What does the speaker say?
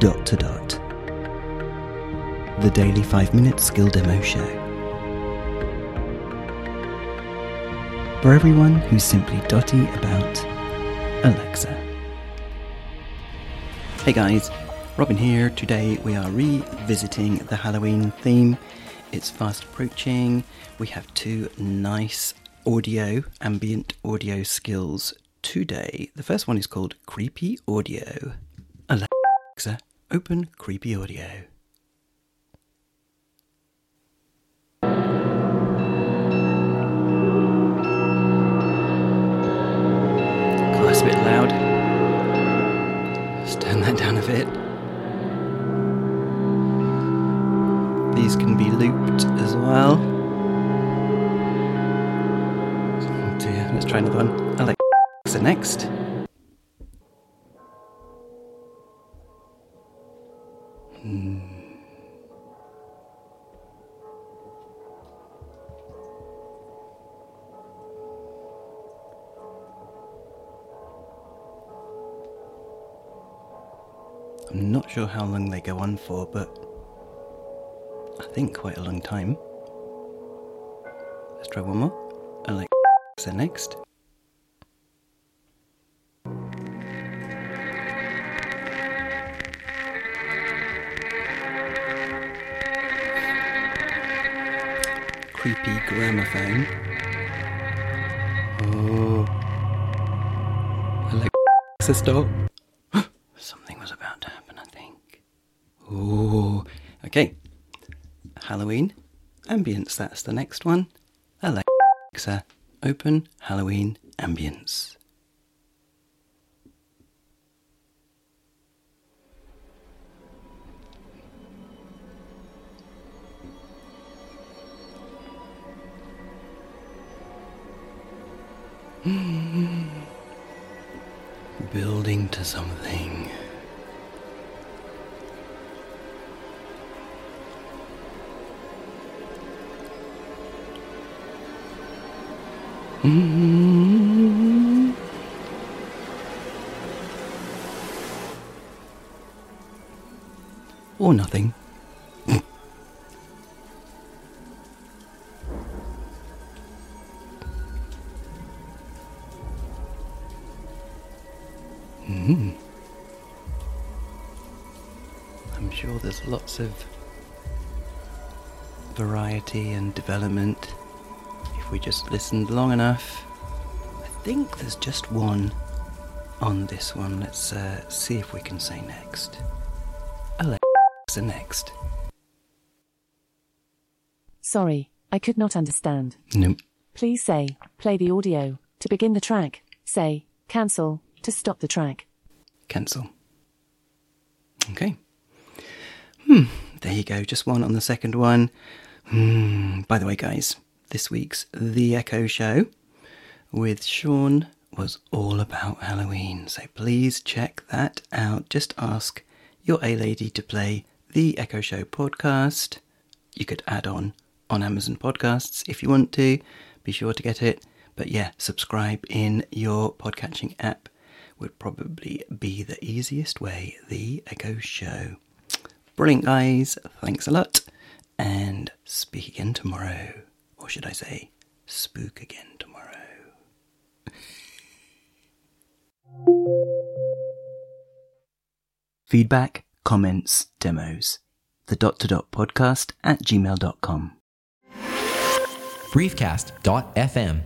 Dot to Dot, the daily 5 minute skill demo show. For everyone who's simply dotty about Alexa. Hey guys, Robin here. Today we are revisiting the Halloween theme. It's fast approaching. We have two nice audio, ambient audio skills today. The first one is called Creepy Audio. Alexa, open Creepy Audio. God, that's a bit loud. Let's turn that down a bit. These can be looped as well. Oh dear, let's try another one. Alexa, next. I'm not sure how long they go on for, but I think quite a long time. Let's try one more. Alexa next. Creepy gramophone. Oh. I Alexa stop. Something was about to happen, I think. Oh. Okay. Halloween. Ambience, that's the next one. Alexa, open Halloween ambience. Building to something. Mm. Or nothing. Mm. I'm sure there's lots of variety and development if we just listened long enough. I think there's just one on this one. Let's uh, see if we can say next. Alexa, next. Sorry, I could not understand. Nope. Please say, play the audio. To begin the track, say, cancel, to stop the track. Cancel. Okay. Hmm, there you go. Just one on the second one. Hmm. By the way, guys, this week's The Echo Show with Sean was all about Halloween. So please check that out. Just ask your A Lady to play The Echo Show podcast. You could add on on Amazon Podcasts if you want to. Be sure to get it. But yeah, subscribe in your podcatching app would probably be the easiest way. The Echo Show. Brilliant, guys. Thanks a lot. And speak again tomorrow. Or should I say, spook again tomorrow. Feedback, comments, demos. The dot to dot podcast at gmail.com. briefcast.fm